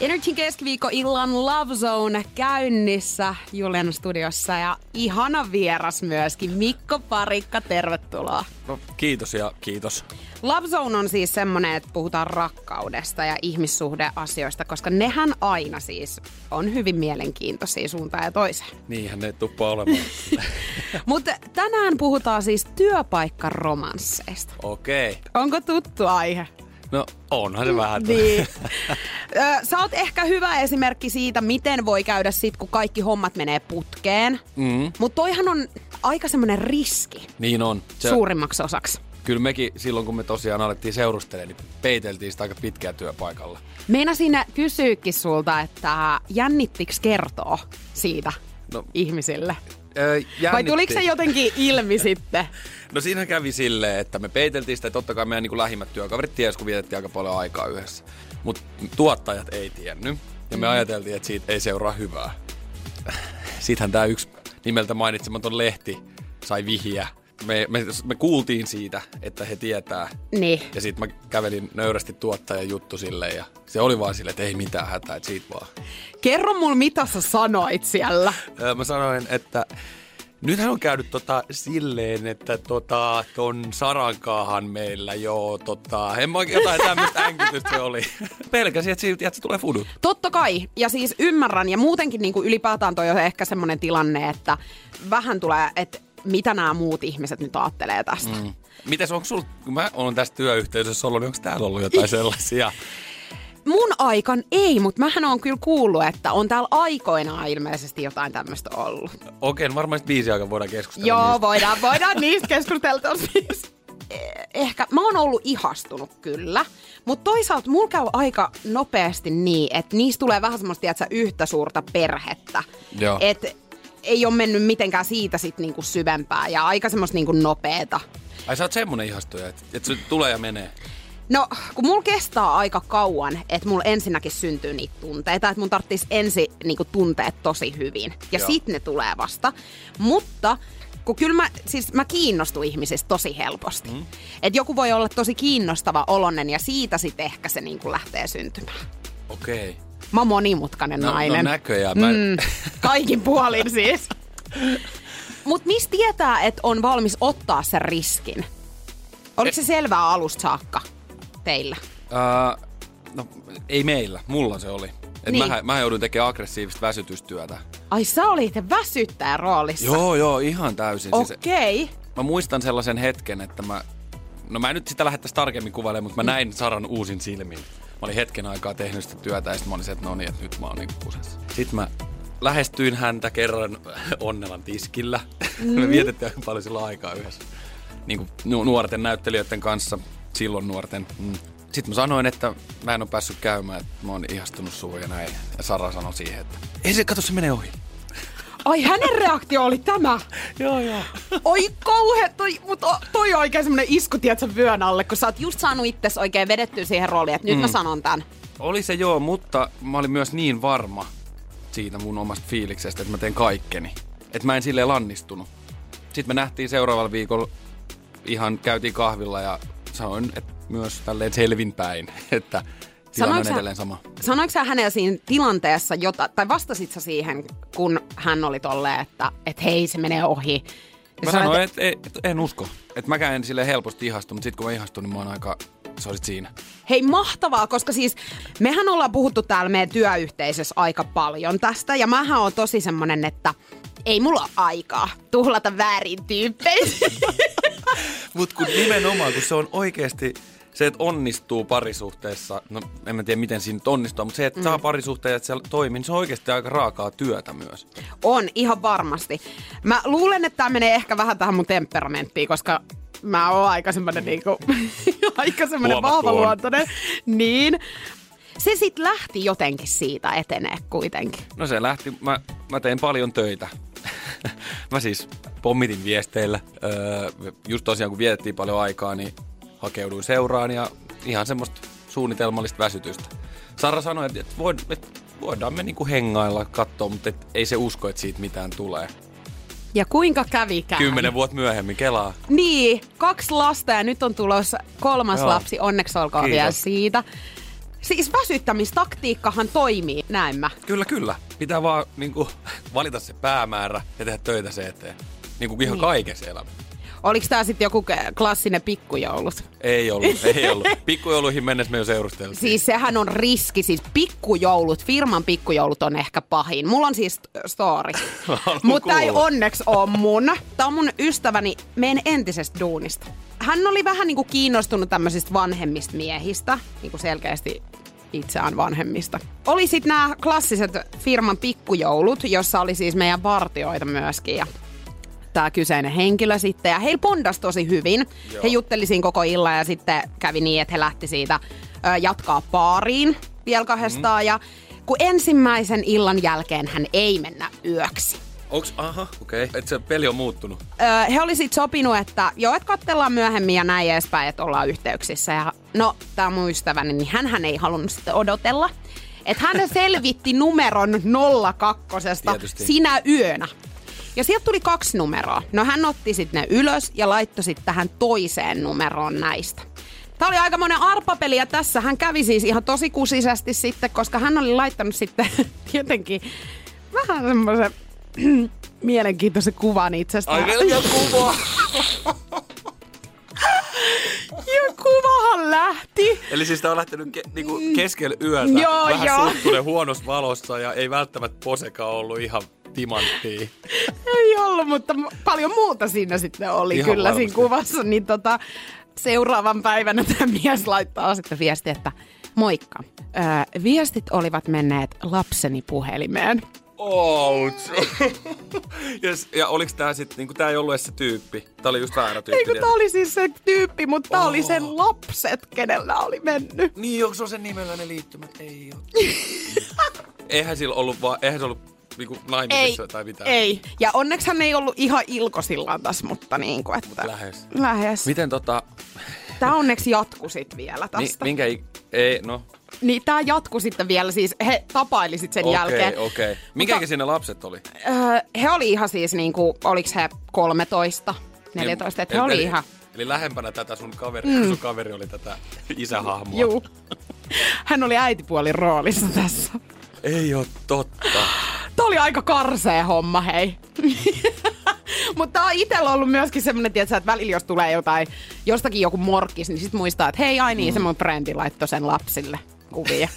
Energy keskiviikko illan Love Zone käynnissä Julian studiossa ja ihana vieras myöskin Mikko Parikka, tervetuloa. No, kiitos ja kiitos. Love Zone on siis semmonen, että puhutaan rakkaudesta ja ihmissuhdeasioista, koska nehän aina siis on hyvin mielenkiintoisia suuntaan ja toiseen. Niinhän ne tuppaa olemaan. Mutta tänään puhutaan siis työpaikkaromansseista. Okei. Okay. Onko tuttu aihe? No onhan se vähän. Niin. Sä oot ehkä hyvä esimerkki siitä, miten voi käydä sit, kun kaikki hommat menee putkeen. Mm, Mutta toihan on aika semmoinen riski niin on. se... suurimmaksi osaksi. Kyllä mekin silloin, kun me tosiaan alettiin seurustelemaan, niin peiteltiin sitä aika pitkään työpaikalla. Meinasin kysyykin sulta, että jännittikö kertoa siitä No, ihmisille? Öö, Vai jännitti. tuliko se jotenkin ilmi sitten? No siinä kävi silleen, että me peiteltiin sitä, totta kai meidän niin lähimmät työkaverit ties, kun vietettiin aika paljon aikaa yhdessä. Mutta tuottajat ei tiennyt. Ja me ajateltiin, että siitä ei seuraa hyvää. Siitähän tämä yksi nimeltä mainitsematon lehti sai vihjeä. Me, me, me kuultiin siitä, että he tietää. Niin. Ja sitten mä kävelin nöyrästi tuottajan juttu sille ja se oli vaan silleen, että ei mitään hätää, että siitä vaan. Kerro mulle, mitä sä sanoit siellä. Mä sanoin, että nythän on käynyt tota silleen, että tota, ton Sarankaahan meillä jo tota, en mä jotain tämmöistä änkytystä se oli. Pelkäsin, että siitä että se tulee fudut. Totta kai. Ja siis ymmärrän, ja muutenkin niin kuin ylipäätään toi on ehkä semmoinen tilanne, että vähän tulee, että mitä nämä muut ihmiset nyt ajattelee tästä. Mm. Mites onko sul, kun mä oon tässä työyhteisössä ollut, niin onko täällä ollut jotain sellaisia? Mun aikan ei, mutta mähän on kyllä kuullut, että on täällä aikoinaan ilmeisesti jotain tämmöistä ollut. Okei, no varmaan viisi aikaa voidaan keskustella Joo, niistä. voidaan, voidaan niistä keskustella siis. Eh, Ehkä, mä oon ollut ihastunut kyllä, mutta toisaalta mulla käy aika nopeasti niin, että niistä tulee vähän semmoista, tiedätkö, yhtä suurta perhettä. Joo. Et ei ole mennyt mitenkään siitä sit niinku syvempää ja aika semmoista niinku nopeeta. Ai sä oot semmonen ihastuja, että, että se tulee ja menee. No, kun mulla kestää aika kauan, että mulla ensinnäkin syntyy niitä tunteita, että mun tarvitsisi ensin niinku tunteet tosi hyvin. Ja Joo. sit ne tulee vasta. Mutta kun kyllä mä, siis mä kiinnostun ihmisistä tosi helposti. Mm. Että joku voi olla tosi kiinnostava olonen ja siitä sitten ehkä se niinku lähtee syntymään. Okei. Mä oon monimutkainen No, nainen. no näköjään. Mä... Mm, kaikin puolin siis. Mut mistä tietää, että on valmis ottaa sen riskin? Oliko se selvää alusta saakka teillä? Uh, no, ei meillä. Mulla se oli. Et Niin. mä, mä joudun tekemään aggressiivista väsytystyötä. Ai sä olit väsyttäjä roolissa. Joo, joo, ihan täysin. Siis, Okei. Okay. mä muistan sellaisen hetken, että mä... No mä en nyt sitä lähettäisi tarkemmin kuvailemaan, mutta mä näin Saran uusin silmin. Mä olin hetken aikaa tehnyt sitä työtä ja sitten mä olin se, että no niin, että nyt mä oon niinku kusessa. Sitten mä lähestyin häntä kerran Onnelan tiskillä. Mm. me vietettiin aika paljon silloin aikaa yhdessä. Niin kuin nu- nuorten näyttelijöiden kanssa, silloin nuorten. Mm. Sitten mä sanoin, että mä en ole päässyt käymään, että mä oon ihastunut suun ja näin. Ja Sara sanoi siihen, että ei se, kato se menee ohi. Ai hänen reaktio oli tämä. Joo, joo. Oi kauhe, toi, mutta toi on oikein semmonen isku, tiedätkö, vyön alle, kun sä oot just saanut itses oikein vedettyä siihen rooliin, että nyt mm. mä sanon tän. Oli se joo, mutta mä olin myös niin varma siitä mun omasta fiiliksestä, että mä teen kaikkeni. Että mä en silleen lannistunut. Sitten me nähtiin seuraavalla viikolla, ihan käytiin kahvilla ja sanoin, että myös tälleen selvinpäin, että tilanne Sanoitko on sä- edelleen sama. Sanoiko sä hänellä siinä tilanteessa, jota, tai vastasit sä siihen, kun hän oli tolleen, että et hei, se menee ohi. Mä sä sanoin, että et, et, en usko. Että mäkään en silleen helposti ihastu, mutta sitten kun mä ihastun, niin mä oon aika, se olisit siinä. Hei, mahtavaa, koska siis mehän ollaan puhuttu täällä meidän työyhteisössä aika paljon tästä, ja mähän on tosi semmonen, että ei mulla ole aikaa tuhlata väärin tyyppeihin. Mut kun nimenomaan, kun se on oikeasti se, että onnistuu parisuhteessa, no en mä tiedä miten siinä nyt onnistuu, mutta se, että mm. saa parisuhteen ja että se toimii, niin se on oikeasti aika raakaa työtä myös. on, ihan varmasti. Mä luulen, että tämä menee ehkä vähän tähän mun temperamenttiin, koska mä oon aika semmonen niinku, aika semmonen vahvaluontoinen. Niin. Se sit lähti jotenkin siitä etenee kuitenkin. No se lähti, mä, mä tein paljon töitä. mä siis pommitin viesteillä. Öö, just tosiaan kun vietettiin paljon aikaa, niin hakeuduin seuraan ja ihan semmoista suunnitelmallista väsytystä. Sara sanoi, että, että, void, että voidaan me niinku hengailla, katsoa, mutta et ei se usko, että siitä mitään tulee. Ja kuinka kävikään? Kymmenen vuotta myöhemmin, kelaa. Niin, kaksi lasta ja nyt on tulossa kolmas Joo. lapsi. Onneksi olkoon Kiitos. vielä siitä. Siis väsyttämistaktiikkahan toimii, näin mä. Kyllä, kyllä. Pitää vaan niinku, valita se päämäärä ja tehdä töitä se eteen. Niin kuin ihan kaikessa elämässä. Oliko tää sitten joku klassinen pikkujoulut? Ei ollut, ei ollut. Pikkujouluihin mennessä me jo seurusteltiin. Siis sehän on riski, siis pikkujoulut, firman pikkujoulut on ehkä pahin. Mulla on siis story, mutta ei onneksi ole mun. Tämä on mun ystäväni meidän entisestä duunista. Hän oli vähän niin kuin kiinnostunut tämmöisistä vanhemmista miehistä, niin kuin selkeästi itseään vanhemmista. Oli sitten nämä klassiset firman pikkujoulut, jossa oli siis meidän vartioita myöskin ja tämä kyseinen henkilö sitten. Ja heillä pondas tosi hyvin. Joo. He jutteli siinä koko illan ja sitten kävi niin, että he lähti siitä ö, jatkaa baariin vielä kahdestaan. Mm. Ja kun ensimmäisen illan jälkeen hän ei mennä yöksi. Onks, aha, okei. Okay. Että se peli on muuttunut. Ö, he oli sitten sopinut, että joo, että katsellaan myöhemmin ja näin edespäin, että ollaan yhteyksissä. Ja no, tämä mun ystäväni, niin hän ei halunnut sitten odotella. Että hän selvitti numeron 02 Tietysti. sinä yönä. Ja sieltä tuli kaksi numeroa. No hän otti sitten ne ylös ja laittoi sitten tähän toiseen numeroon näistä. Tämä oli aika monen arpapeli ja tässä hän kävi siis ihan tosi kusisesti sitten, koska hän oli laittanut sitten tietenkin vähän semmoisen mielenkiintoisen kuvan itsestään. Ai vielä kuva. Ja kuvahan lähti. Eli siis tää on lähtenyt ke, niinku keskellä yötä. Joo, vähän joo. huonossa valossa ja ei välttämättä posekaan ollut ihan timanttia. Ei ollut, mutta paljon muuta siinä sitten oli Ihan kyllä varmasti. siinä kuvassa. Niin tota, seuraavan päivänä tämä mies laittaa sitten viesti, että moikka. Öö, viestit olivat menneet lapseni puhelimeen. Ouch. yes, ja oliks tää sit, niinku tää ei ollut edes se tyyppi. Tää oli just väärä tyyppi. Ei kun tiedät. tää oli siis se tyyppi, mutta tää oli Oh. sen lapset, kenellä oli mennyt. Niin, onko se on sen nimellä ne liittymät? Ei oo. eihän sillä ollut vaan, eihän se ollut niinku naimisissa Ei, tai mitään. ei. Ja onneksi hän ei ollut ihan ilkosillaan tässä, mutta niin kuin, että... Lähes. Lähes. Miten tota, Tää onneksi jatku sit vielä tästä. minkä, i- ei, no, Niin tää jatku sitten vielä, siis he tapaili sit sen okei, jälkeen. okei. Minkä Mutta- ikäisiä ne lapset oli? Öö, he oli ihan siis niinku, oliks he 13, 14, että he oli eli, ihan... Eli lähempänä tätä sun kaveri, mm. sun kaveri oli tätä isähahmoa. Juu. Hän oli äitipuolin roolissa tässä. Ei oo totta. Tämä oli aika karsea homma, hei. Mutta tää on itsellä ollut myöskin semmonen, tietsä, että välillä jos tulee jotain, jostakin joku morkkis, niin sit muistaa, että hei, ai niin, se mun frendi laittoi sen lapsille kuvia.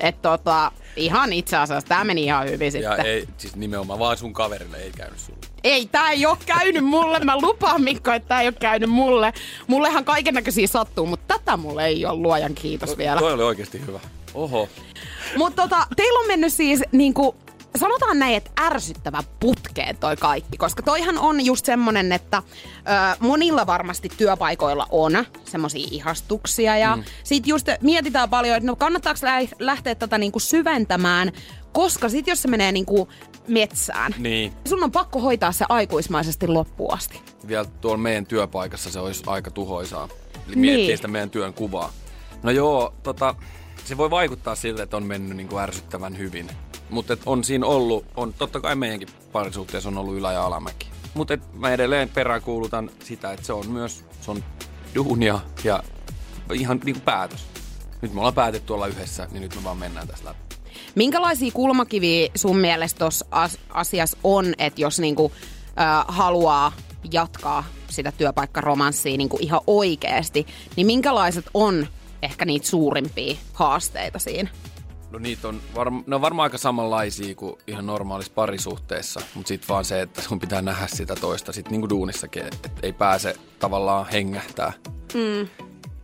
Että tota, ihan itse asiassa, tämä meni ihan hyvin sitten. Ja ei, siis nimenomaan vaan sun kaverille ei käynyt sulle. Ei, tää ei oo käynyt mulle. Mä lupaan Mikko, että tää ei oo käynyt mulle. Mullehan kaiken näköisiä sattuu, mutta tätä mulle ei ole luojan kiitos vielä. Toi oli oikeasti hyvä. Oho. Mutta tota, teillä on mennyt siis niinku, sanotaan näin, että ärsyttävä putkeen toi kaikki, koska toihan on just semmonen, että ö, monilla varmasti työpaikoilla on semmosia ihastuksia ja mm. sit just mietitään paljon, että no kannattaako lä- lähteä tätä niinku syventämään, koska sit jos se menee niinku metsään, Niin. sun on pakko hoitaa se aikuismaisesti loppuun asti. Vielä tuolla meidän työpaikassa se olisi aika tuhoisaa. Eli Niin. miettii sitä meidän työn kuvaa. No joo, tota, se voi vaikuttaa siltä, että on mennyt niin kuin ärsyttävän hyvin. Mutta on siinä ollut, on totta kai meidänkin parisuhteessa on ollut ylä- ja alamäki. Mutta mä edelleen peräänkuulutan sitä, että se on myös se on duunia ja ihan niin kuin päätös. Nyt me ollaan päätetty olla yhdessä, niin nyt me vaan mennään tästä läpi. Minkälaisia kulmakiviä sun mielestä tuossa as- asiassa on, että jos niinku, ö, haluaa jatkaa sitä työpaikkaromanssia niinku ihan oikeasti, niin minkälaiset on ehkä niitä suurimpia haasteita siinä? No niitä on, varm- ne on varmaan aika samanlaisia kuin ihan normaalissa parisuhteessa, mutta sitten vaan se, että sun pitää nähdä sitä toista sit niinku duunissakin, että ei pääse tavallaan hengähtää. Mm.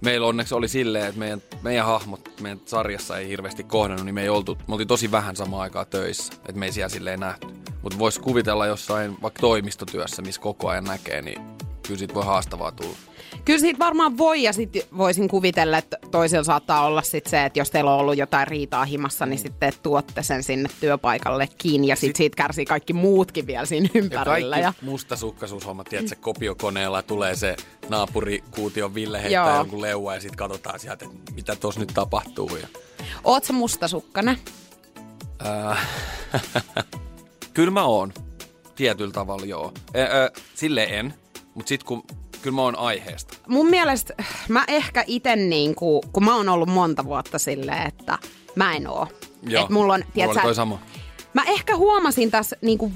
Meillä onneksi oli silleen, että meidän, meidän hahmot meidän sarjassa ei hirveästi kohdannut, niin me ei oltu, me oltiin tosi vähän samaan aikaa töissä, että me ei siellä silleen nähty. Mutta voisi kuvitella jossain vaikka toimistotyössä, missä koko ajan näkee, niin kyllä siitä voi haastavaa tulla. Kyllä siitä varmaan voi ja sitten voisin kuvitella, että toisella saattaa olla sit se, että jos teillä on ollut jotain riitaa himassa, niin sitten tuotte sen sinne työpaikalle kiinni ja sitten siitä kärsii kaikki muutkin vielä siinä Ja ympärillä. kaikki Ja, mustasukkaisuushommat, tiedätkö, kopiokoneella tulee se naapurikuution Ville heittää Joo. jonkun leua ja sitten katsotaan sieltä, että mitä tuossa nyt tapahtuu. Ja, Oot sä mustasukkainen? ää, kyllä mä oon. Tietyllä tavalla joo. E, ä, sille en, mutta sitten kun, kyllä mä oon aiheesta. Mun mielestä mä ehkä ite niinku, kun mä oon ollut monta vuotta silleen, että mä en oo. Joo, Et mulla on, mulla tiedätkö, oli toi sama. Mä ehkä huomasin tässä niinku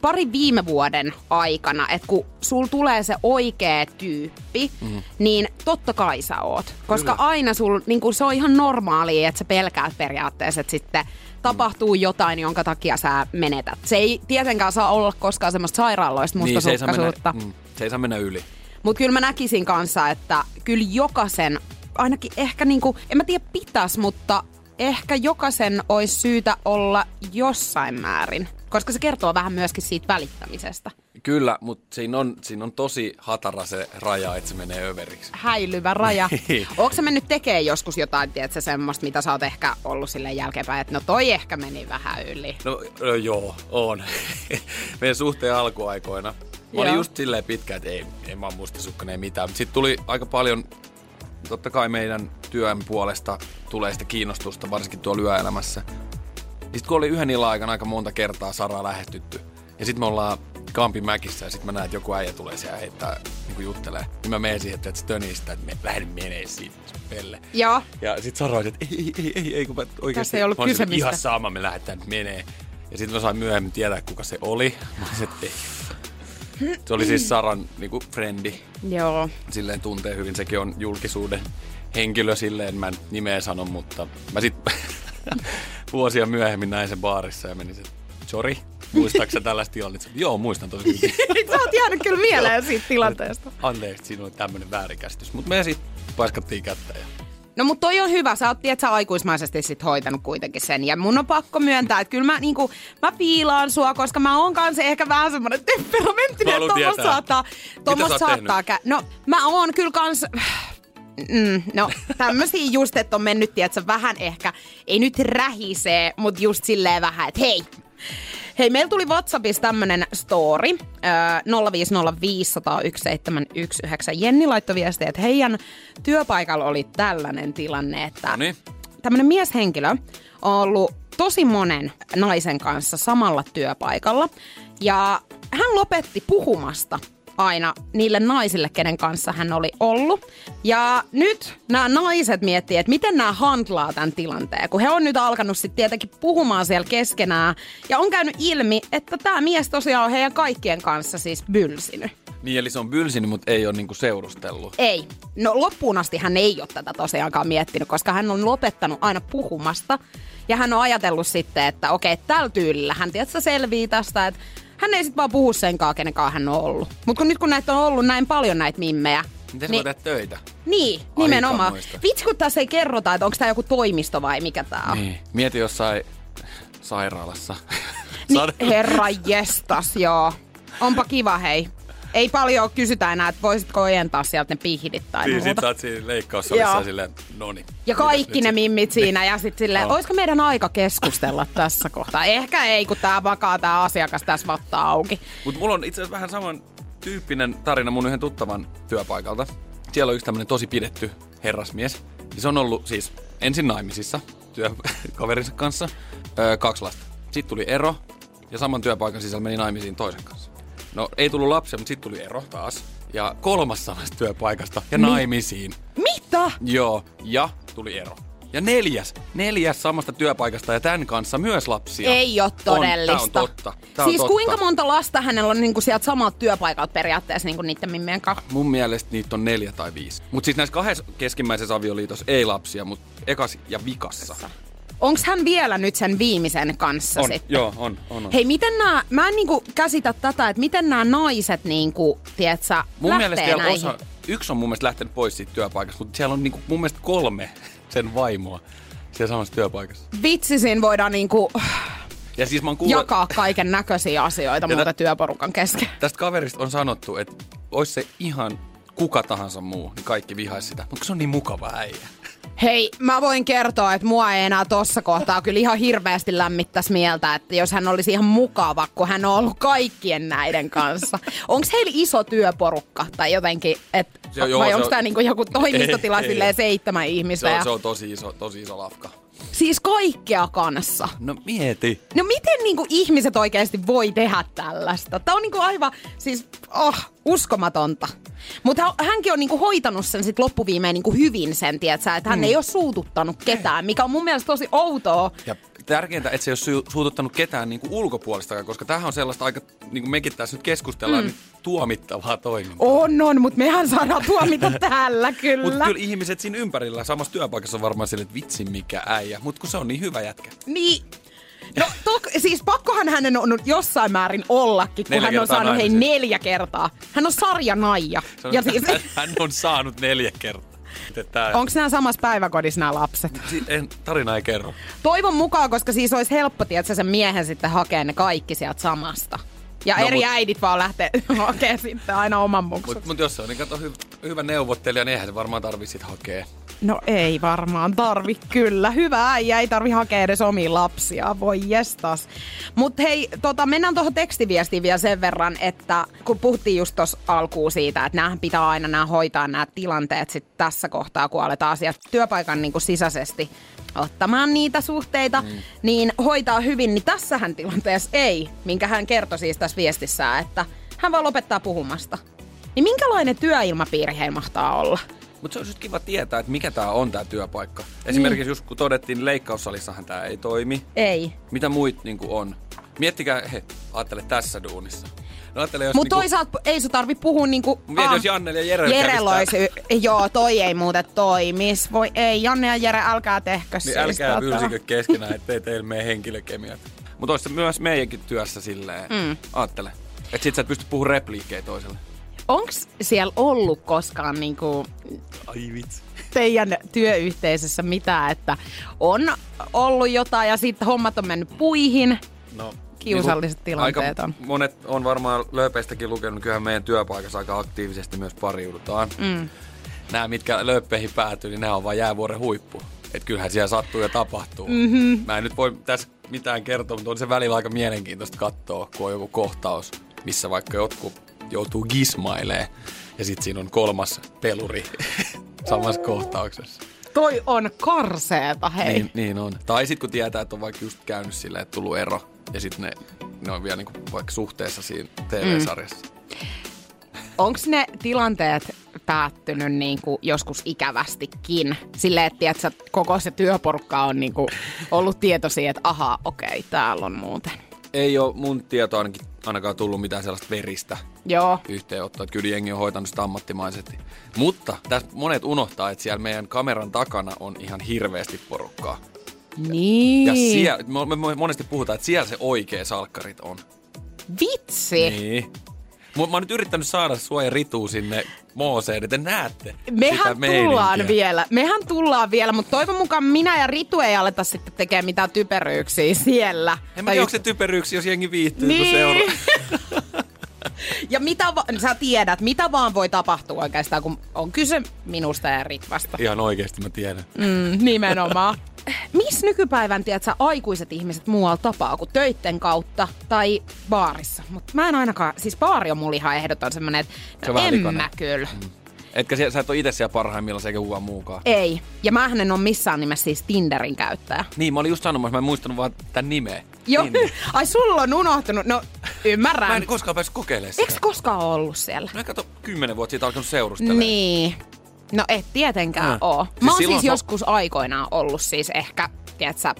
pari viime vuoden aikana, että kun sul tulee se oikea tyyppi, mm. niin totta kai sä oot. Koska Kyllä. aina sul, niinku, se on ihan normaalia, että sä pelkäät periaatteessa, että sitten tapahtuu jotain, jonka takia sä menetät. Se ei tietenkään saa olla koskaan semmoista sairaaloista Niin, se ei, mennä, mustasukkaisuutta. mm, se ei saa mennä yli. Mutta kyllä mä näkisin kanssa, että kyllä jokaisen, ainakin ehkä niinku, en mä tiedä pitäis, mutta ehkä jokaisen olisi syytä olla jossain määrin. Koska se kertoo vähän myöskin siitä välittämisestä. Kyllä, mutta siinä on, siinä on tosi hatara se raja, että se menee överiksi. Häilyvä raja. Niin. Onko sä mennyt tekemään joskus jotain, tiedätkö, semmoista, mitä sä oot ehkä ollut sille jälkeenpäin, että no toi ehkä meni vähän yli. No, no joo, on. Meidän suhteen alkuaikoina. Mä olin just silleen pitkä, että ei, ei mä mustasukkainen ei mitään. Sitten tuli aika paljon, totta kai meidän työn puolesta tulee sitä kiinnostusta, varsinkin tuolla yöelämässä. Sitten kun oli yhden illan aikana aika monta kertaa Saraa lähestytty, ja sitten me ollaan Kampin mäkissä, ja sitten mä näen, että joku äijä tulee siellä heittää, niin juttelee. Niin mä menen siihen, että se tönistä, että me lähden menee siitä pelle. Joo. Ja sit sanoin, että ei, ei, ei, ei, ei kun mä oikeasti... Tässä ei ollut kyse Ihan sama, me lähdetään nyt menee. Ja sitten mä sain myöhemmin tietää, kuka se oli. Mä olisin, että ei. Se oli siis Saran niinku frendi. Joo. Silleen tuntee hyvin. Sekin on julkisuuden henkilö silleen. Mä en nimeä sano, mutta mä sit vuosia myöhemmin näin sen baarissa ja menin se, sorry, muistaaks sä tällaista tilannetta? Joo, muistan tosi hyvin. sä oot jäänyt kyllä mieleen siitä tilanteesta. Anteeksi, siinä oli tämmönen väärinkäsitys. Mutta me sit paiskattiin kättä ja No mutta toi on hyvä. Sä oot, tiedät, sä aikuismaisesti sit hoitanut kuitenkin sen. Ja mun on pakko myöntää, että kyllä mä, niinku, mä fiilaan sua, koska mä oon kanssa ehkä vähän semmonen temperamenttinen, että tommoista saattaa, oot saattaa kä- No mä oon kyllä kans... Mm, no tämmösiä just, että on mennyt, tiedätkö, vähän ehkä, ei nyt rähisee, mutta just silleen vähän, että hei, Hei, meillä tuli WhatsAppissa tämmönen story, öö, 050501719. Jenni laittoi viestiä, että heidän työpaikalla oli tällainen tilanne, että Noniin. tämmönen mieshenkilö on ollut tosi monen naisen kanssa samalla työpaikalla. Ja hän lopetti puhumasta aina niille naisille, kenen kanssa hän oli ollut. Ja nyt nämä naiset miettii, että miten nämä handlaa tämän tilanteen, kun he on nyt alkanut sitten tietenkin puhumaan siellä keskenään. Ja on käynyt ilmi, että tämä mies tosiaan on heidän kaikkien kanssa siis bylsinyt. Niin, eli se on bylsinyt, mutta ei ole niinku seurustellut. Ei. No loppuun asti hän ei ole tätä tosiaankaan miettinyt, koska hän on lopettanut aina puhumasta. Ja hän on ajatellut sitten, että okei, tällä tyylillä hän tietysti selvii tästä, että hän ei sitten vaan puhu senkaan, kenenkaan hän on ollut. Mutta kun nyt kun näitä on ollut näin paljon näitä mimmejä, Miten niin, voi tehdä töitä? niin nimenomaan. muista. Vitsi kun tässä ei kerrota, että onko tämä joku toimisto vai mikä tämä on. Niin. Mieti jossain sairaalassa. Niin, herra jestas, joo. Onpa kiva, hei. Ei paljon kysytä enää, että voisitko ojentaa sieltä ne pihdit tai Niin, muuta. sit sä oot siinä leikkaussalissa silleen, noni. Ja kaikki ne mimmit siinä ja sitten silleen, olisiko meidän aika keskustella tässä kohtaa? Ehkä ei, kun tää makaa tää asiakas tässä vattaa auki. Mutta mulla on itse asiassa vähän saman tyyppinen tarina mun yhden tuttavan työpaikalta. Siellä on yksi tämmönen tosi pidetty herrasmies. Ja se on ollut siis ensin naimisissa työkaverinsa kanssa, öö, kaksi lasta. Sitten tuli ero ja saman työpaikan sisällä meni naimisiin toisen kanssa. No ei tullut lapsia, mutta sitten tuli ero taas. Ja kolmas samasta työpaikasta ja naimisiin. Mitä? Joo, ja tuli ero. Ja neljäs, neljäs samasta työpaikasta ja tämän kanssa myös lapsia. Ei ole todellista. On, tää on totta. Tää on siis totta. kuinka monta lasta hänellä on niinku sieltä samalta työpaikalta periaatteessa niinku niiden mimmien kanssa? Mun mielestä niitä on neljä tai viisi. Mutta siis näissä kahdessa keskimmäisessä avioliitossa ei lapsia, mutta ekas ja vikassa. Onks hän vielä nyt sen viimeisen kanssa On, sitten? joo, on, on. on. Hei, miten nämä, mä en niinku käsitä tätä, että miten nämä naiset niinku, tiedätkö, mun lähtee näihin. osa, yksi on mun mielestä lähtenyt pois siitä työpaikasta, mutta siellä on niinku mun mielestä kolme sen vaimoa siellä samassa työpaikassa. Vitsi, siinä voidaan niinku Ja siis mä oon kuullut, jakaa kaiken näköisiä asioita muuta tä- työporukan kesken. tästä kaverista on sanottu, että olisi se ihan kuka tahansa muu, niin kaikki vihaisi sitä. Mutta se on niin mukava äijä. Hei, mä voin kertoa, että mua ei enää tossa kohtaa kyllä ihan hirveästi lämmittäisi mieltä, että jos hän olisi ihan mukava, kun hän on ollut kaikkien näiden kanssa. Onko heillä iso työporukka tai jotenkin, et, Se joo, vai onko on- tämä niinku joku toimistotila Ei, silleen ei. seitsemän ihmistä? Se on, ja, se on tosi, iso, tosi iso lafka. Siis kaikkea kanssa. No mieti. No miten niinku ihmiset oikeasti voi tehdä tällaista? Tämä on niinku aivan, siis, oh, uskomatonta. Mutta hänkin on niinku hoitanut sen sit loppuviimeen niinku hyvin sen, että hän mm. ei ole suututtanut ketään, mikä on mun mielestä tosi outoa. Ja tärkeintä, että se ei ole su- suututtanut ketään niin kuin ulkopuolistakaan, koska tämähän on sellaista aika, niin kuin mekin tässä nyt keskustellaan, mm. niin tuomittavaa toimintaa. On, on, mutta mehän saadaan tuomita täällä kyllä. Mutta kyllä ihmiset siinä ympärillä samassa työpaikassa on varmaan sille, että vitsi mikä äijä. Mutta kun se on niin hyvä jätkä. Niin. No tok, siis pakkohan hänen on jossain määrin ollakin, kun Neljä hän on saanut hei neljä kertaa. Hän on sarjanaija. On, Ja siis, hän, hän on saanut neljä kertaa. Tää, onko nämä samassa päiväkodissa nämä lapset? En, tarina ei kerro. Toivon mukaan, koska siis olisi helppo, että sen miehen sitten hakee ne kaikki sieltä samasta. Ja No, eri mut- äidit vaan lähtee hakemaan sitten aina oman muksut. Mutta mut jos se on niin kato, hy, hyvä neuvottelija, niin eihän se varmaan tarvitse sit hakea. No ei varmaan tarvi kyllä. Hyvä äijä, ei tarvi hakea edes omiin lapsia. Voi jestas. Mutta hei, tota, mennään tuohon tekstiviestiin vielä sen verran, että kun puhuttiin just tuossa alkuun siitä, että näähän pitää aina nää hoitaa nämä tilanteet sit tässä kohtaa, kun aletaan asiat työpaikan niin sisäisesti ottamaan niitä suhteita, mm. niin hoitaa hyvin, niin tässähän tilanteessa ei, minkä hän kertoi siis tässä viestissään, että hän vaan lopettaa puhumasta. Niin minkälainen työilmapiiri heillä mahtaa olla? Mutta se olisi just kiva tietää, että mikä tämä on tämä työpaikka. Esimerkiksi Niin. just kun todettiin, niin leikkaussalissahan tämä ei toimi. Ei. Mitä muit niin on? Miettikää, he, ajattele tässä duunissa. No jos Mutta niinku, toisaalta ei sun tarvi puhua niinku... Mietin, jos Jannelle ja Jere kävis loisi, joo, toi ei muuten toimis. Voi ei, Janne ja Jere, älkää tehkö niin siis älkää tota. pylsikö keskenään, ettei teillä mene henkilökemiat. Mutta olisi se myös meidänkin työssä silleen, mm. ajattele. Että sit sä et pysty puhumaan repliikkejä toiselle. Onks siellä ollut koskaan niinku Ai vitsi. teidän työyhteisössä mitään, että on ollut jotain ja sitten hommat on mennyt puihin? No, Kiusalliset tilanteet aika on. Monet on varmaan lööpeistäkin lukenut, kyllähän meidän työpaikassa aika aktiivisesti myös pariudutaan. Mm. Nämä, mitkä lööppeihin päätyy, niin nämä on vain jäävuoren huippu. Et kyllähän siellä sattuu ja tapahtuu. Mm-hmm. Mä en nyt voi tässä mitään kertoa, mutta on se välillä aika mielenkiintoista katsoa, kun on joku kohtaus, missä vaikka jotkut joutuu gismailee ja sitten siinä on kolmas peluri samassa kohtauksessa. Toi on karseeta, hei. Niin, niin on. Tai sitten kun tietää, että on vaikka just käynyt silleen, että tullut ero ja sitten ne, ne on vielä niinku vaikka suhteessa siinä TV-sarjassa. Onko ne tilanteet päättynyt niinku joskus ikävästikin? Silleen, että tiedätkö, koko se työporukka on niinku ollut tietoisia, että ahaa, okei, täällä on muuten. Ei ole mun tietoa ainakin ainakaan tullut mitään sellaista veristä Joo. yhteenottoa. Että kyllä jengi on hoitanut sitä ammattimaisesti. Mutta tässä monet unohtaa, että siellä meidän kameran takana on ihan hirveästi porukkaa. Niin. Ja siellä, me, me monesti puhutaan, että siellä se oikea salkkarit on. Vitsi. Niin. Mut mä oon nyt yrittänyt saada sua ja Ritu sinne Mooseen, että te näette Mehän tullaan meininkiä. vielä. Mehän tullaan vielä, mutta toivon mukaan minä ja Ritu ei aleta sitten tekemään mitään typeryyksiä siellä. En mä tiedä, onko se typeryyksi, jos jengi viihtyy, kun Niin. seuraa. Ja mitä va- sä tiedät, mitä vaan voi tapahtua oikeastaan, kun on kyse minusta ja Ritvasta. Ihan oikeasti mä tiedän. Mm, nimenomaan. Missä nykypäivän, tiedätkö, aikuiset ihmiset muualla tapaa kuin töitten kautta tai baarissa? Mutta mä en ainakaan, siis baari on mulla ihan ehdoton semmonen, että Se on vähän en likainen. mä kyllä. Etkä sä, sä et ole itse siellä parhaimmillaan kukaan muukaan. Ei. Ja mä en ole missään nimessä siis Tinderin käyttäjä. Niin, mä olin just sanomassa, mä en muistanut vaan tämän nimeä. Joo. Niin. Ai sulla on unohtunut. No, ymmärrän. Mä en koskaan päässyt kokeilemaan sitä. Eikö koskaan ollut siellä? Mä en kato kymmenen vuotta siitä alkanut seurustella. Niin. No et tietenkään Mm. oo. Siis Mä oon siis joskus aikoinaan ollut siis ehkä, tiedätkö,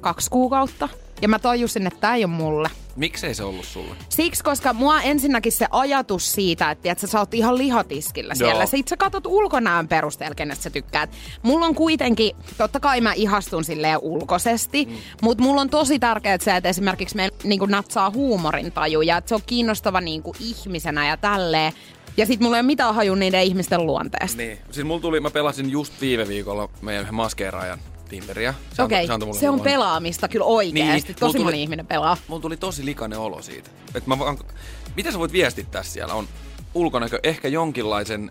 kaksi kuukautta. Ja mä tajusin, että tää ei ole mulle. Miksei se ollut sulle? Siksi, koska mua ensinnäkin se ajatus siitä, että tiedätkö, sä oot ihan lihatiskillä siellä. Joo. Sit sä katot ulkonäön perusteella, kenestä sä tykkäät. Mulla on kuitenkin, totta kai mä ihastun silleen ulkoisesti, mm. mutta mulla on tosi tärkeää se, että esimerkiksi me niin natsaa huumorintaju ja että se on kiinnostava niin ihmisenä ja tälleen. Ja sit mulla ei ole mitään haju niiden ihmisten luonteesta. Niin. Siis mulla tuli, mä pelasin just viime viikolla meidän yhden maskeeraajan Tinderiä. Se Okei, antoi mulle se on luvan. pelaamista kyllä oikeesti. Niin, Tosi tuli- moni ihminen pelaa. Mulla tuli tosi likainen olo siitä. Et mä vaan, mitä sä voit viestittää siellä? On ulkonäkö ehkä jonkinlaisen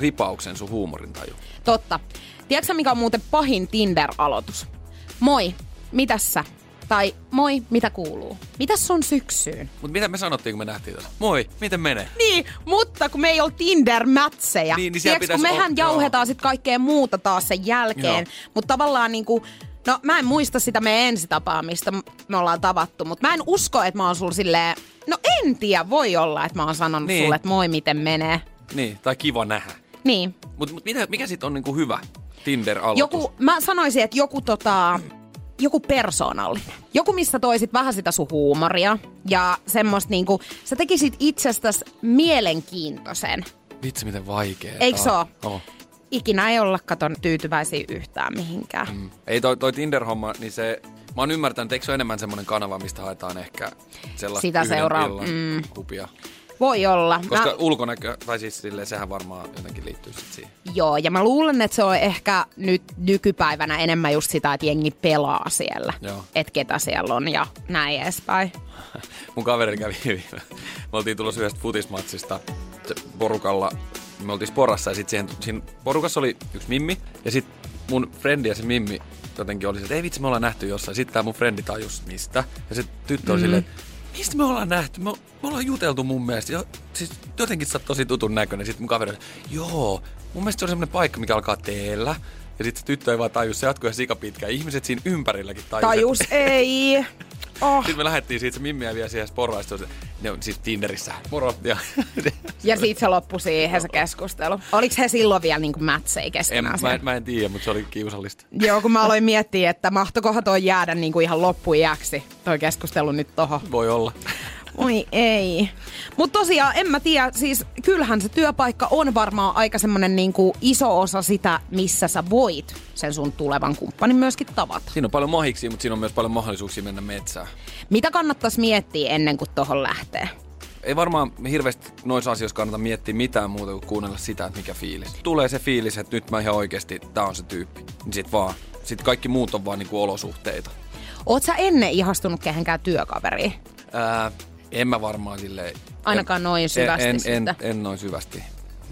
ripauksen sun huumorintaju. Totta. Tiedätkö mikä on muuten pahin Tinder-aloitus? Moi, mitäs sä? Tai moi, mitä kuuluu? Mitäs sun syksyyn? Mutta mitä me sanottiin, kun me nähtiin tätä? Moi, miten menee? Niin, mutta kun me ei ole Tinder-mätsejä. Niin, niin Tiedätkö, kun mehän olla- jauhetaan joo. sit kaikkea muuta taas sen jälkeen. Mutta tavallaan niinku, no mä en muista sitä meidän ensitapaamista, me ollaan tavattu. Mutta mä en usko, että mä oon sulla silleen, no en tiedä, voi olla, että mä oon sanonut Niin. sulle, että moi, miten menee. Niin, tai kiva nähdä. Niin, Mutta mut mitä, mikä sitten on niinku hyvä Tinder-aloitus? joku, mä sanoisin, että joku tota, joku persoonallinen. Joku, missä toisit vähän sitä sun huumoria ja semmoista niinku, sä tekisit itsestäsi mielenkiintoisen. Vitsi, miten vaikea. Eikö se? Oh. Ikinä ei olla katon tyytyväisiä yhtään mihinkään. Mm. Ei toi, toi Tinder-homma, niin se... Mä oon ymmärtänyt, että eikö se ole enemmän semmoinen kanava, mistä haetaan ehkä sellaista Sitä yhden seuraa- illan mm. hupia. Voi olla. Koska Mä, ulkonäkö, tai siis silleen, sehän varmaan jotenkin liittyy sit siihen. joo, ja mä luulen, että se on ehkä nyt nykypäivänä enemmän just sitä, että jengi pelaa siellä. Joo. Että ketä siellä on ja näin edespäin. Mun kaveri kävi viime. Me oltiin tulossa yhdestä futismatsista porukalla. Me oltiin sporassa ja sitten siihen, siinä porukassa oli yksi mimmi. Ja sitten mun frendi ja se mimmi jotenkin oli se, että ei vitsi, me ollaan nähty jossain. Sitten tää mun frendi tajus mistä. Ja se tyttö oli mm. silleen, mistä me ollaan nähty? Me, me ollaan juteltu mun mielestä. Ja, siis jotenkin sä oot tosi tutun näköinen. Sitten mun kaveri oli, joo, mun mielestä se on semmonen paikka, mikä alkaa teellä. Ja sitten tyttö ei vaan tajus, se jatkoi ihan sikapitkään. Ihmiset siinä ympärilläkin tajus. Tajus, että- ei. Oh. sitten me lähdettiin siitä, se Mimmi ja vielä siihen sporraista. Ne on siis Tinderissä. Moro. Ja, Ja sit se loppui siihen se keskustelu. Oliko he silloin vielä niinku mätsejä en, keskenään? mä, en, mä en tiedä, mutta se oli kiusallista. Joo, kun mä aloin miettiä, että mahtokohan toi jäädä niinku ihan loppuiäksi, toi keskustelu nyt tohon. Voi olla. Oi ei. Mutta tosiaan, en mä tiedä, siis kyllähän se työpaikka on varmaan aika semmonen niinku iso osa sitä, missä sä voit sen sun tulevan kumppanin myöskin tavata. Siinä on paljon mahiksia, mutta siinä on myös paljon mahdollisuuksia mennä metsään. Mitä kannattaisi miettiä ennen kuin tohon lähtee? Ei varmaan hirveästi noissa asioissa kannata miettiä mitään muuta kuin kuunnella sitä, että mikä fiilis. Tulee se fiilis, että nyt mä ihan oikeasti, tää on se tyyppi. Niin sit vaan. Sitten kaikki muut on vaan niinku olosuhteita. Oot sä ennen ihastunut kehenkään työkaveriin? Ää, en mä varmaan silleen... Ainakaan noin syvästi en, en, en, en noin syvästi,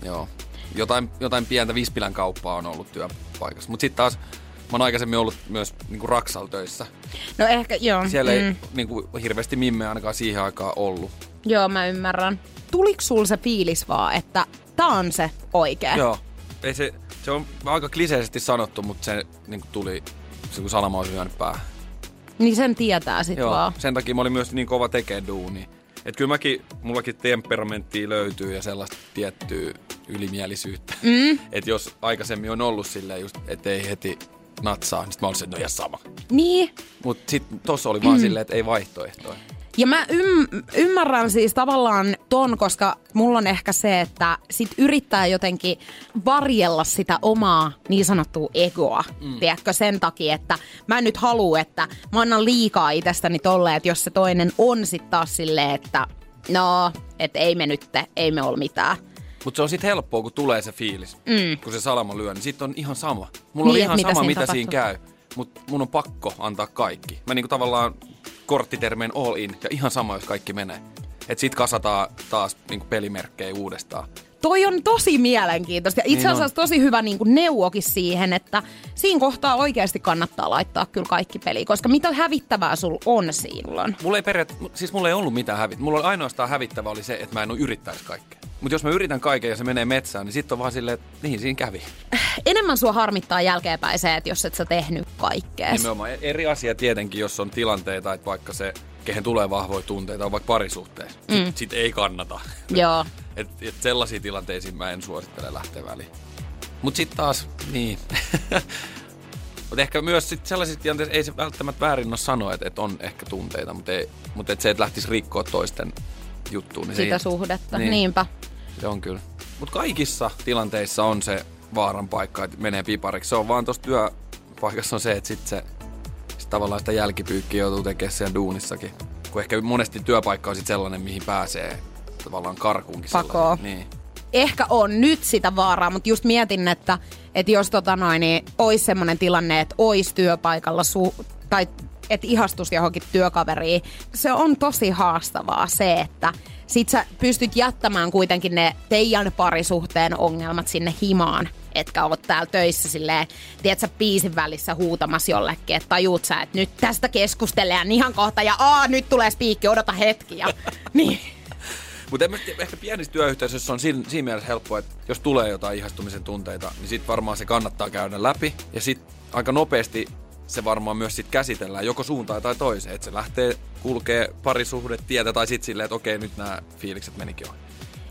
joo. Jotain, jotain pientä vispilän kauppaa on ollut työpaikassa. Mutta sitten taas mä oon aikaisemmin ollut myös niinku Raksal töissä. No ehkä, joo. Siellä mm. ei niinku, hirveästi mimmeä ainakaan siihen aikaan ollut. Joo, mä ymmärrän. Tuliko sul se fiilis vaan, että tää on se oikea? Joo. Ei se, se on aika kliseisesti sanottu, mutta se niinku tuli, se kun salama olisi lyönyt päähän. Niin sen tietää sit Joo, vaan. sen takia mä olin myös niin kova tekee duuni. Et kyllä mäkin, mullakin temperamenttia löytyy ja sellaista tiettyä ylimielisyyttä. Mm. Et jos aikaisemmin on ollut silleen just, että ei heti natsaa, niin sit mä olisin, että no ihan sama. Niin. Mut sit tossa oli vaan silleen, että ei vaihtoehtoja. Ja mä ym- ymmärrän siis tavallaan ton, koska mulla on ehkä se, että sit yrittää jotenkin varjella sitä omaa niin sanottua egoa. Mm. Tiedätkö, sen takia, että mä en nyt halua, että mä annan liikaa itsestäni tolleen, että jos se toinen on sit taas silleen, että no, että ei me nyt, ei me ole mitään. Mutta se on sitten helppoa, kun tulee se fiilis, mm. kun se salama lyö, niin sitten on ihan sama. Mulla Niin, et ihan mitä sama, siinä mitä tapahtuu. siinä käy, mutta mun on pakko antaa kaikki. Mä niinku tavallaan korttitermeen all in, ja ihan sama, jos kaikki menee. Et sit kasataan taas niinku pelimerkkejä uudestaan. Toi on tosi mielenkiintoista ja itse Niin asiassa tosi hyvä niin kuin neuvokin siihen, että siinä kohtaa oikeasti kannattaa laittaa kyllä kaikki peliin, koska mitä hävittävää sul on silloin. Mulla ei periaat, siis mulla ei ollut mitään hävit. Mulla oli ainoastaan hävittävä oli se, että mä en oo yrittäisi kaikkea. Mutta jos mä yritän kaiken ja se menee metsään, niin sitten on vaan silleen, että niin siinä kävi. Enemmän sua harmittaa jälkeenpäin se, että jos et sä tehnyt kaikkea. Nimenomaan E- eri asia tietenkin, jos on tilanteita, että vaikka se, kehen tulee vahvoja tunteita, on vaikka parisuhteessa. Mm. sit ei kannata. Joo. Et, et sellaisiin tilanteisiin mä en suosittele lähteä väliin. Mut sitten taas, niin. Mut ehkä myös sit sellaisissa tilanteissa ei se välttämättä väärin ole sanoa, että et on ehkä tunteita, mutta mut se, että lähtisi rikkoa toisten juttuun. Niin Sitä se, suhdetta, Niin. niinpä. Se on kyllä. Mutta kaikissa tilanteissa on se vaaran paikka, että menee pipariksi. Se on vaan tuossa työpaikassa on se, että sit se sit tavallaan sitä jälkipyykkiä joutuu tekemään siellä duunissakin. Kun ehkä monesti työpaikka on sit sellainen, mihin pääsee tavallaan karkuunkin. Pakoon. sellainen. Niin. Ehkä on nyt sitä vaaraa, mutta just mietin, että, että jos tota noin, niin olisi semmoinen tilanne, että olisi työpaikalla su- tai että ihastus johonkin työkaveriin, se on tosi haastavaa se, että sit sä pystyt jättämään kuitenkin ne teidän parisuhteen ongelmat sinne himaan etkä oot täällä töissä silleen, tiedätkö, biisin välissä huutamassa jollekin, että tajuut sä, että nyt tästä keskustellaan ihan kohta ja aa, nyt tulee spiikki, odota hetki. Ja, niin. Mutta ehkä pienissä työyhteisöissä on siinä, siinä mielessä helppoa, että jos tulee jotain ihastumisen tunteita, niin sitten varmaan se kannattaa käydä läpi. Ja sitten aika nopeasti se varmaan myös sit käsitellään joko suuntaan tai toiseen. Että se lähtee kulkee parisuhdetietä tai sitten silleen, että okei, nyt nämä fiilikset menikin ohi.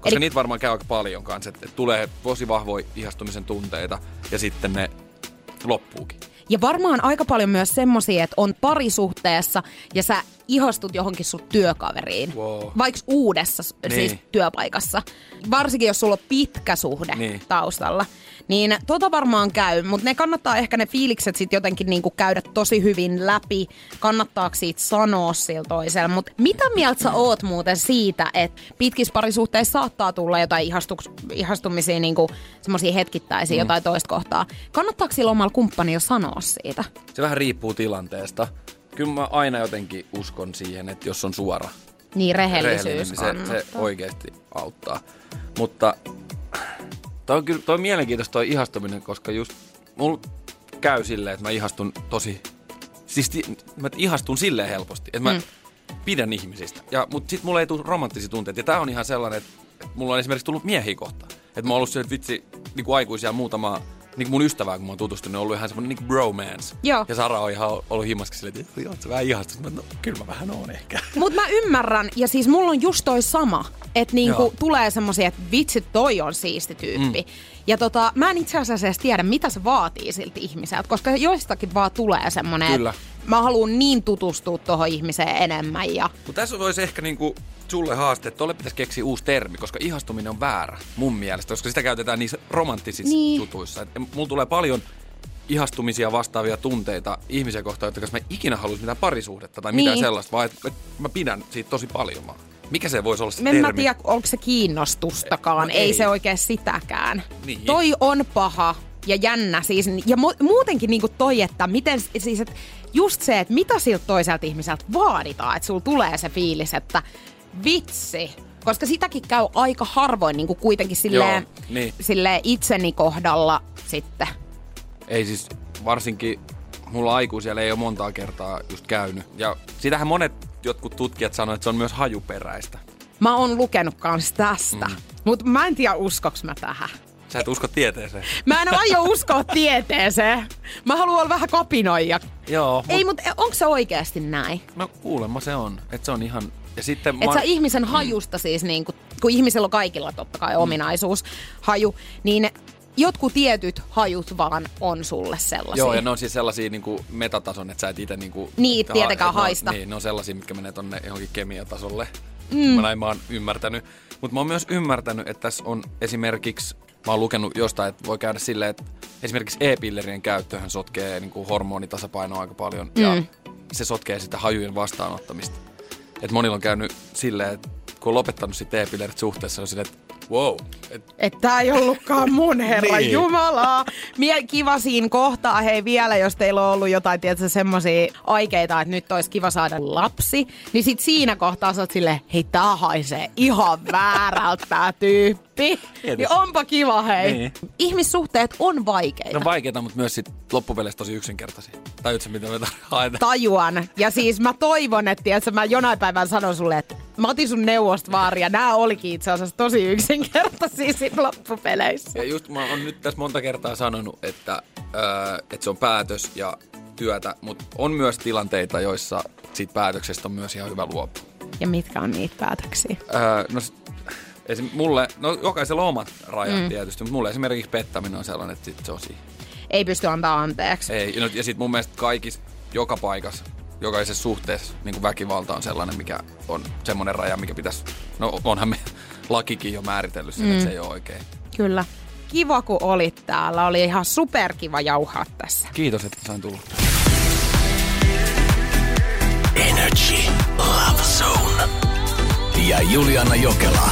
Koska Eli... niitä varmaan käy aika paljon kanssa, että, tulee tosi vahvoja ihastumisen tunteita ja sitten ne loppuukin. Ja varmaan aika paljon myös semmosia, että on parisuhteessa ja sä ihastut johonkin sun työkaveriin. Wow. Vaikka uudessa niin. siis työpaikassa. Varsinkin jos sulla on pitkä suhde niin. taustalla. Niin tota varmaan käy, mutta ne kannattaa ehkä ne fiilikset sitten jotenkin niinku käydä tosi hyvin läpi. Kannattaako siitä sanoa sillä toisella. Mutta mitä mieltä sä oot muuten siitä, että pitkissä parisuhteissa saattaa tulla jotain ihastu- ihastumisia, niinku semmoisia hetkittäisiä, mm. jotain toista kohtaa. Kannattaako sillä omalla kumppanilla sanoa siitä? Se vähän riippuu tilanteesta. Kyllä mä aina jotenkin uskon siihen, että jos on suora, niin rehellisyys niin se, se oikeasti auttaa. Mutta Toi on kyllä toi on mielenkiintoista toi ihastuminen, koska just mulla käy silleen, että mä ihastun tosi... Siis mä ihastun silleen helposti, että mä mm. pidän ihmisistä. Ja, mutta sit mulla ei tule romanttisia tunteita. Ja tää on ihan sellainen, että, että mulla on esimerkiksi tullut miehiä kohta. Että mä oon ollut se, että vitsi, niin kuin aikuisia muutama niin mun ystävää, kun mä oon tutustunut, on ollut ihan semmoinen niin bromance. Joo. Ja Sara on ihan ollut himmaskin silleen, että joo, sä vähän ihastut. Mä, no, kyllä mä vähän oon ehkä. Mut mä ymmärrän, ja siis mulla on just toi sama, että niinku tulee semmoisia, että vitsi, toi on siisti tyyppi. Mm. Ja tota, mä en itse asiassa edes tiedä, mitä se vaatii siltä ihmiseltä, koska joistakin vaan tulee semmoinen, Kyllä. Mä haluan niin tutustua tuohon ihmiseen enemmän. Ja... Mutta tässä voisi ehkä niinku sulle haaste, että tolle pitäisi keksiä uusi termi, koska ihastuminen on väärä mun mielestä, koska sitä käytetään niissä romanttisissa niin. jutuissa. Et mulla tulee paljon ihastumisia vastaavia tunteita ihmisiä kohtaan, jotka mä ikinä haluaisi mitään parisuhdetta tai mitään niin. sellaista, vaan että mä pidän siitä tosi paljon vaan. Mikä se voisi olla se en termi? mä tiedä, onko se kiinnostustakaan. No, ei. ei se oikein sitäkään. Niin. Toi on paha ja jännä siis. Ja mu- muutenkin niinku toi, että miten siis, et just se, että mitä siltä toiselta ihmiseltä vaaditaan, että sulla tulee se fiilis, että vitsi, koska sitäkin käy aika harvoin niin kuin kuitenkin silleen, Joo, niin. silleen itseni kohdalla sitten. Ei siis varsinkin mulla aikuisia ei ole montaa kertaa just käynyt. Ja sitähän monet jotkut tutkijat sanoivat, että se on myös hajuperäistä. Mä oon lukenut kans tästä, mm. mutta mä en tiedä uskoks mä tähän. Sä et usko tieteeseen. Mä en aio uskoa tieteeseen. Mä haluan olla vähän kapinoija. Joo. Ei, mutta onko se oikeasti näin? No kuulemma se on. Että se on ihan... Ja sitten Et mä... sä ihmisen hajusta siis, niin kun, kun ihmisellä on kaikilla totta kai mm. ominaisuus, haju, niin jotkut tietyt hajut vaan on sulle sellaisia. Joo, ja ne on siis sellaisia niin kuin metatason, että sä et itse niin kuin, Niin, tietenkään ha- haista. Ne on, niin, ne on sellaisia, mitkä menee tonne johonkin kemiatasolle. Mm. Mä näin mä oon ymmärtänyt. Mutta mä oon myös ymmärtänyt, että tässä on esimerkiksi, mä oon lukenut jostain, että voi käydä silleen, että esimerkiksi e-pillerien käyttöhän sotkee niin kuin hormonitasapainoa aika paljon. Mm. Ja se sotkee sitä hajujen vastaanottamista. Et monilla on käynyt silleen, että kun on lopettanut sitten e-pillerit suhteessa, on silleen, että wow. Et... Että tää ei ollutkaan mun herra niin. Jumala. Mie kiva siinä kohtaa, hei vielä, jos teillä on ollut jotain, tiedätkö, semmosia aikeita, että nyt olisi kiva saada lapsi. Niin sit siinä kohtaa sä oot silleen, hei tää haisee ihan väärältä tää tyyppi. Niin onpa kiva hei. Niin. Ihmissuhteet on vaikeita. No vaikeita, mutta myös sit loppupeleissä tosi yksinkertaisia. Tajuutko mitä me haetaan? Tajuan. Ja siis mä toivon, että tiedätkö, mä jonain päivän sanon sulle, että mä otin sun neuvosta vaaria. Nää olikin itse asiassa tosi yksinkertaisia sit loppupeleissä. Ja just mä oon nyt tässä monta kertaa sanonut, että, äh, että se on päätös ja työtä, mutta on myös tilanteita, joissa siitä päätöksestä on myös ihan hyvä luopua. Ja mitkä on niitä päätöksiä? Öö, no esim, mulle, no jokaisella on omat rajat mm. tietysti, mutta mulle esimerkiksi pettäminen on sellainen, että sit se on siihen. Ei pysty antaa anteeksi. Ei, no, ja sitten mun mielestä kaikissa, joka paikassa, jokaisessa suhteessa niin kuin väkivalta on sellainen, mikä on semmoinen raja, mikä pitäisi, no onhan me lakikin jo määritellyt sen, mm. että se ei ole oikein. Kyllä. Kiva, kun olit täällä. Oli ihan superkiva jauhaa tässä. Kiitos, että sain tulla. Energy Love Zone. Ja Juliana Jokela.